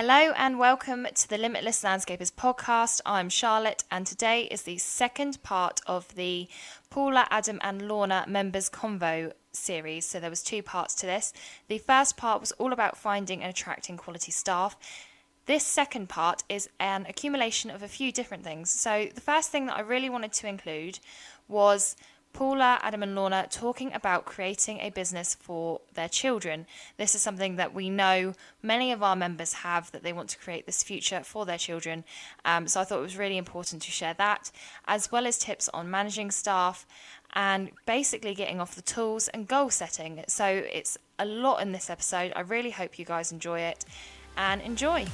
Hello and welcome to the Limitless Landscapers podcast. I'm Charlotte, and today is the second part of the Paula, Adam, and Lorna members convo series. So there was two parts to this. The first part was all about finding and attracting quality staff. This second part is an accumulation of a few different things. So the first thing that I really wanted to include was Paula, Adam, and Lorna talking about creating a business for their children. This is something that we know many of our members have that they want to create this future for their children. Um, so I thought it was really important to share that, as well as tips on managing staff and basically getting off the tools and goal setting. So it's a lot in this episode. I really hope you guys enjoy it and enjoy.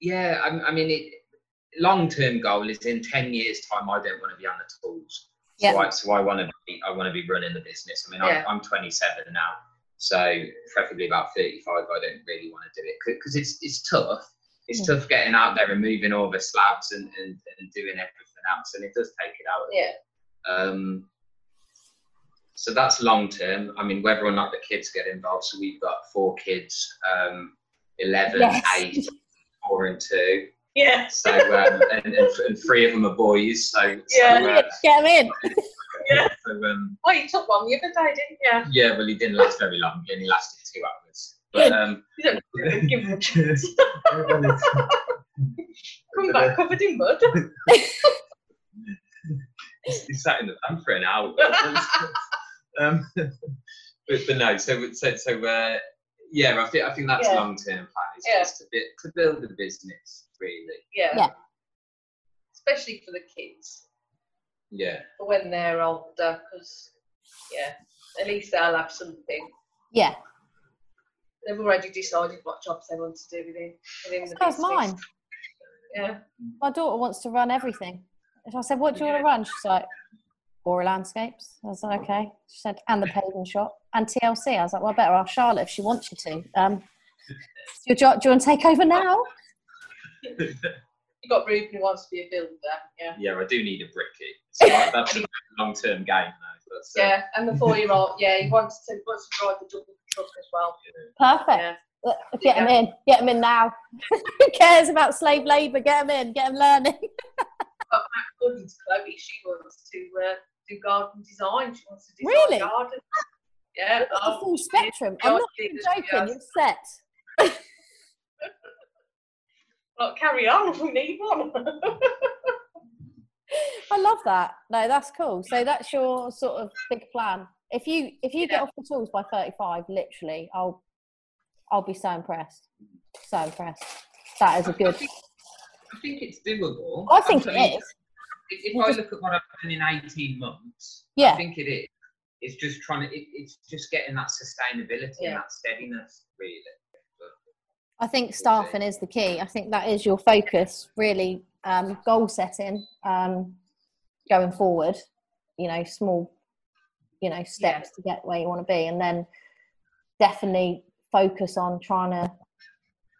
Yeah, I, I mean, it, long-term goal is in 10 years time, I don't want to be on the tools. So, Yeah. I, so I want to be, I want to be running the business. I mean, Yeah. I'm, I'm 27 now, so preferably about 35. I don't really want to do it because it's, it's tough. It's Mm. tough getting out there and moving all the slabs and, and, and doing everything else. And it does take it out. Yeah. Um, so that's long term. I mean, whether or not the kids get involved. So we've got four kids, um, 11, Yes. 8, 4 and 2. Yeah. So um, and, and, and three of them are boys. So, so, Yeah. uh, Get them in. so um, Oh, you took one the other day, didn't you? yeah, well, he didn't last very long. He only lasted two hours. But um, You don't really give him a chance. Come back covered in mud. he sat in the van for an hour. um, but, but no, so so so uh, yeah, I think I think that's Yeah. long term plan is Yeah. just to, bit, to build a business really. Yeah. Yeah. Especially for the kids, Yeah, for when they're older, because, yeah, at least they'll have something. Yeah, They've already decided what jobs they want to do within, within the business. mine. Yeah. My daughter wants to run everything. If I said, "What do you want to run?" She's like, "Bora Landscapes." I was like, "Okay." She said, "And the paving shop and TLC." I was like, "Well, I better ask Charlotte if she wants you to." Um, your job, do you want to take over now? You got Ruben who wants to be a builder. Yeah. yeah, I do need a brickie. So like, that's a long term game now. But, uh, Yeah, and the four-year-old, yeah, he wants to wants to drive the double truck as well. Perfect. Yeah, Get them in. Get them in now. Who cares about slave labour? Get them in. Get them learning. according to Chloe, she wants to uh, do garden design. She wants to design Really? garden. Yeah, the oh, full spectrum. I'm not even joking. You're set. Well, carry on. We need one. I love that. No, that's cool. So that's your sort of big plan. If you if you get off the tools by 35, literally, I'll I'll be so impressed. So impressed. That is a good. I think it's doable. I think I mean, is. If, if I look at what I've done in 18 months, yeah. I think it is. It's just trying to, it, it's just getting that sustainability Yeah. and that steadiness, really. I think staffing is the key. I think that is your focus, really. Um, goal setting um, going forward. You know, small, you know, steps to get where you want to be, and then definitely focus on trying to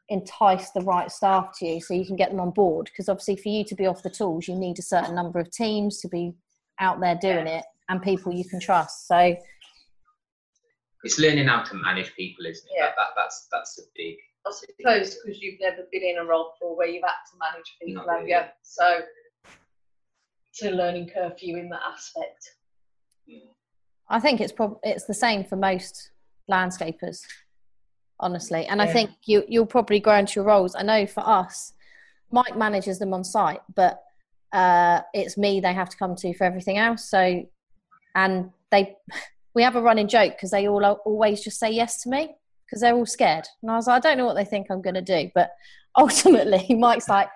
entice the right staff to you so you can get them on board. Because obviously, for you to be off the tools, you need a certain number of teams to be out there doing it and people you can trust. So It's learning how to manage people, isn't it? Yeah. That, that, that's, that's a big, I suppose because you've never been in a role before where you've had to manage people, Not have really. you? So it's a learning curve for you in that aspect. Yeah. I think it's prob- it's the same for most landscapers, honestly. And I think you you'll probably grow into your roles. I know for us, Mike manages them on site, but uh, it's me they have to come to for everything else. So, and they we have a running joke because they all always just say yes to me because they're all scared. And I was like, I don't know what they think I'm going to do, but ultimately, Mike's like.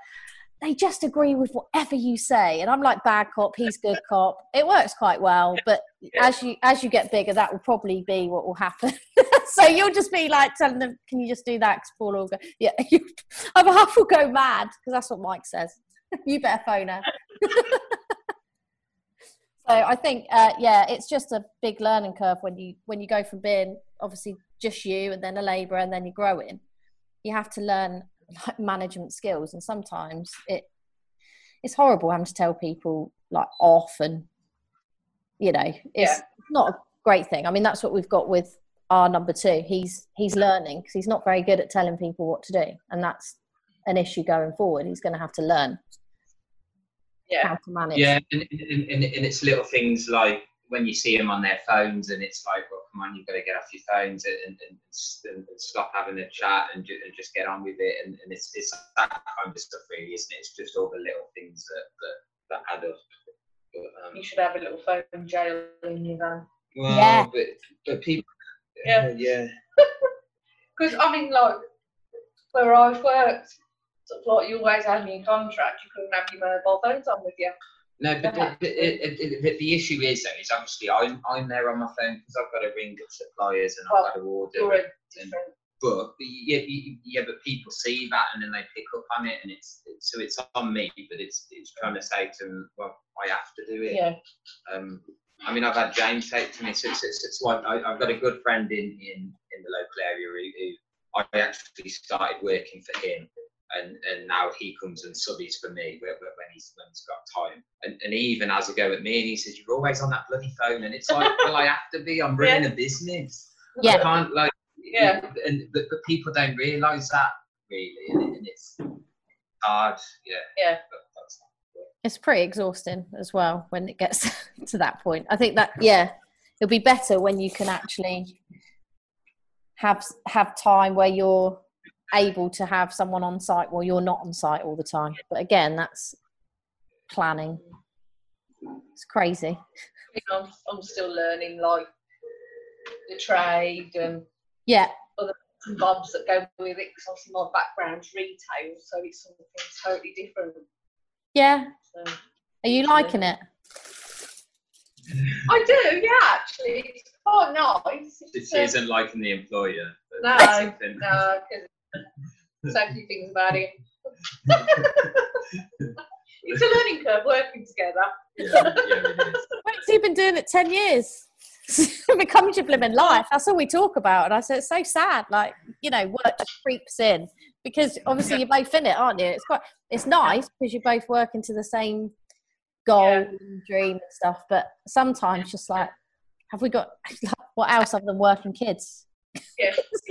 They just agree with whatever you say, and I'm like bad cop. He's good cop. It works quite well, but as you as you get bigger, that will probably be what will happen. so you'll just be like telling them, "Can you just do that?" Because Paul will go, "Yeah." I'm half will go mad because that's what Mike says. you better phone her. So I think, uh, yeah, it's just a big learning curve when you when you go from being obviously just you and then a labourer and then you're growing. You have to learn like management skills, and sometimes it it's horrible having to tell people like off and you know, it's Yeah. not a great thing. I mean, that's what we've got with our number two. He's he's learning because he's not very good at telling people what to do, and that's an issue going forward. He's going to have to learn Yeah. how to manage. Yeah, and, and, and, and it's little things like when you see them on their phones, and it's like, well, come on, you've got to get off your phones and, and, and, and, and stop having a chat and, ju- and just get on with it. And, and it's, it's that kind of stuff, really, isn't it? It's just all the little things that that, that add up. But, um, You should have a little phone jail in your van. well, Yeah. but, but people, Yeah. yeah, Because I mean, like where I've worked, like you always had in your contract, you couldn't have your mobile phones on with you. No, but the, the, it, it, issue is though is obviously I'm I'm there on my phone because I've got to ring up suppliers and I've got to order. You're and- but yeah, yeah, but people see that and then they pick up on it, and it's, it's so it's on me, but it's it's trying to say to them, well, I have to do it. Yeah. Um, I mean, I've had James say to me, so it's, it's, it's like I, I've got a good friend in in in the local area who, who I actually started working for him. And, and now he comes and subbies for me when, when when he's when he's got time. And, and he even has a go at me and he says, You're always on that bloody phone. And it's like, Well, I have to be. I'm running a business. I Yeah. can't like Yeah. and but, but people don't realise that really, and, and it's hard. Yeah. Yeah. But It's pretty exhausting as well when it gets to that point. I think that yeah, it'll be better when you can actually have have time where you're able to have someone on site while you're not on site all the time. But again, that's planning. It's crazy. You know, I'm, I'm still learning like the trade and Yeah, some bobs that go with it because obviously my background's retail, so it's something totally different. yeah. So. Are you liking it? I do, yeah, actually. It's quite nice. it It's, uh, isn't liking the employer. No, No, because so few things about it. it's a learning curve working together. Yeah, yeah, it is. Wait, so you've been doing it 10 years. it becomes your blooming life. That's all we talk about. And I said, it's so sad. Like, you know, work just creeps in because obviously you're both in it, aren't you? It's quite, it's nice because you're both working to the same goal Yeah. and dream and stuff. But sometimes just like, have we got what else other than working kids? Yeah.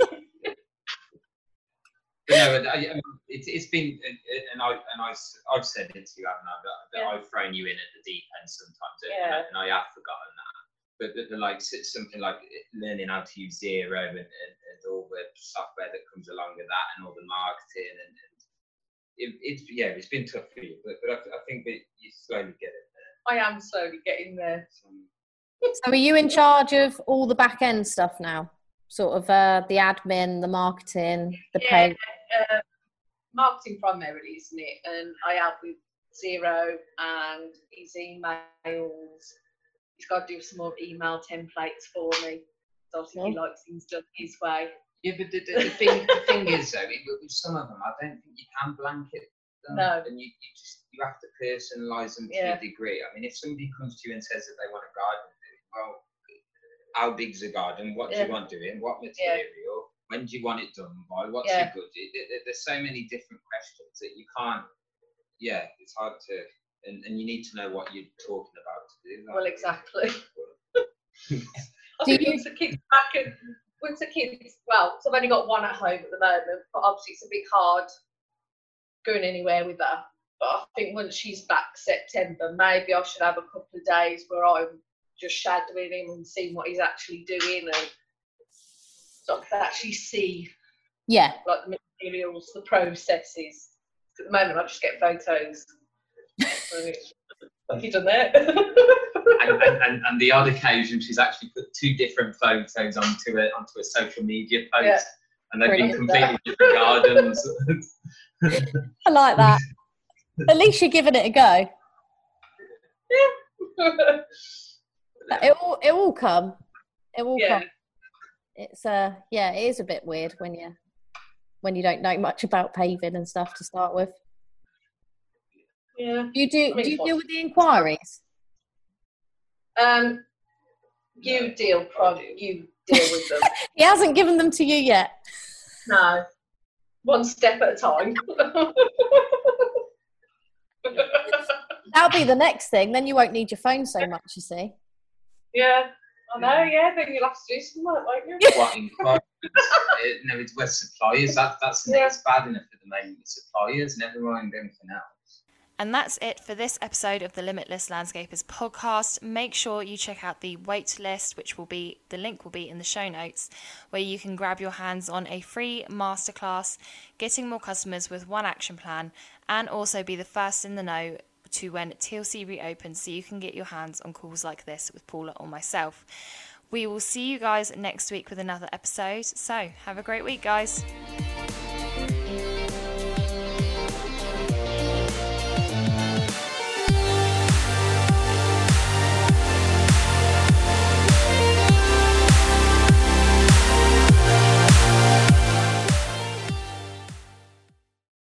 But no, but uh, I, I mean, it's, it's been, and I and I, have said it to you, haven't I? That, that Yeah. I've thrown you in at the deep end sometimes, and, Yeah. I, and I have forgotten that. But the, the like something like eh, learning how to use Xero and, and, and all the software that comes along with that, and all the marketing, and, and it, it's yeah, it's been tough for you, but, but I, I think that you slowly get it. There. I am slowly getting there. Some, So are you in charge of all the back end stuff now? Sort of uh, the admin, the marketing, the Yeah. pay. Uh, marketing primarily, isn't it? And I help with Xero and his emails. He's got to do some more email templates for me. So obviously he likes things done his way. yeah, but the, the, the thing the thing is though, it, with some of them, I don't think you can blanket them, No. and you, you just you have to personalise them to Yeah. a degree. I mean, if somebody comes to you and says that they want a garden, well, how big's the garden? What do Yeah. you want doing? What Yeah. material? When do you want it done by? What's Yeah. your budget? There- there- There's so many different questions that you can't. Yeah, it's hard to, and, and you need to know what you're talking about to do that. Well, exactly. I Do think you- once the kids back and once the kids well, so I've only got one at home at the moment, but obviously it's a bit hard going anywhere with her. But I think once she's back September, maybe I should have a couple of days where I'm just shadowing him and seeing what he's actually doing and so I can actually see Yeah. like the materials, the processes. At the moment I just get photos. what have you done that. and, and, and, and the odd occasion she's actually put two different photos onto a onto a social media post Yeah. and they've been Brilliant. completely different gardens I like that. At least you're giving it a go. It will, it will come. It will yeah. come. It's uh yeah, it is a bit weird when you when you don't know much about paving and stuff to start with. Yeah. You do I mean, do you deal with the inquiries? Um, you deal pro you deal with them. He hasn't given them to you yet. no, one step at a time. That'll be the next thing. Then you won't need your phone so much. You see. Yeah, I know. Yeah, then you'll have to do some work, won't you? What inquiries? Uh, no, it's with suppliers. That, that's Yeah. it's bad enough at the moment with suppliers, never mind anything else. And that's it for this episode of the Limitless Landscapers podcast. Make sure you check out the wait list, which will be the link will be in the show notes, where you can grab your hands on a free masterclass, getting more customers with one action plan, and also be the first in the know to when TLC reopens so you can get your hands on calls like this with Paula or myself. We will see you guys next week with another episode. So, have a great week, guys.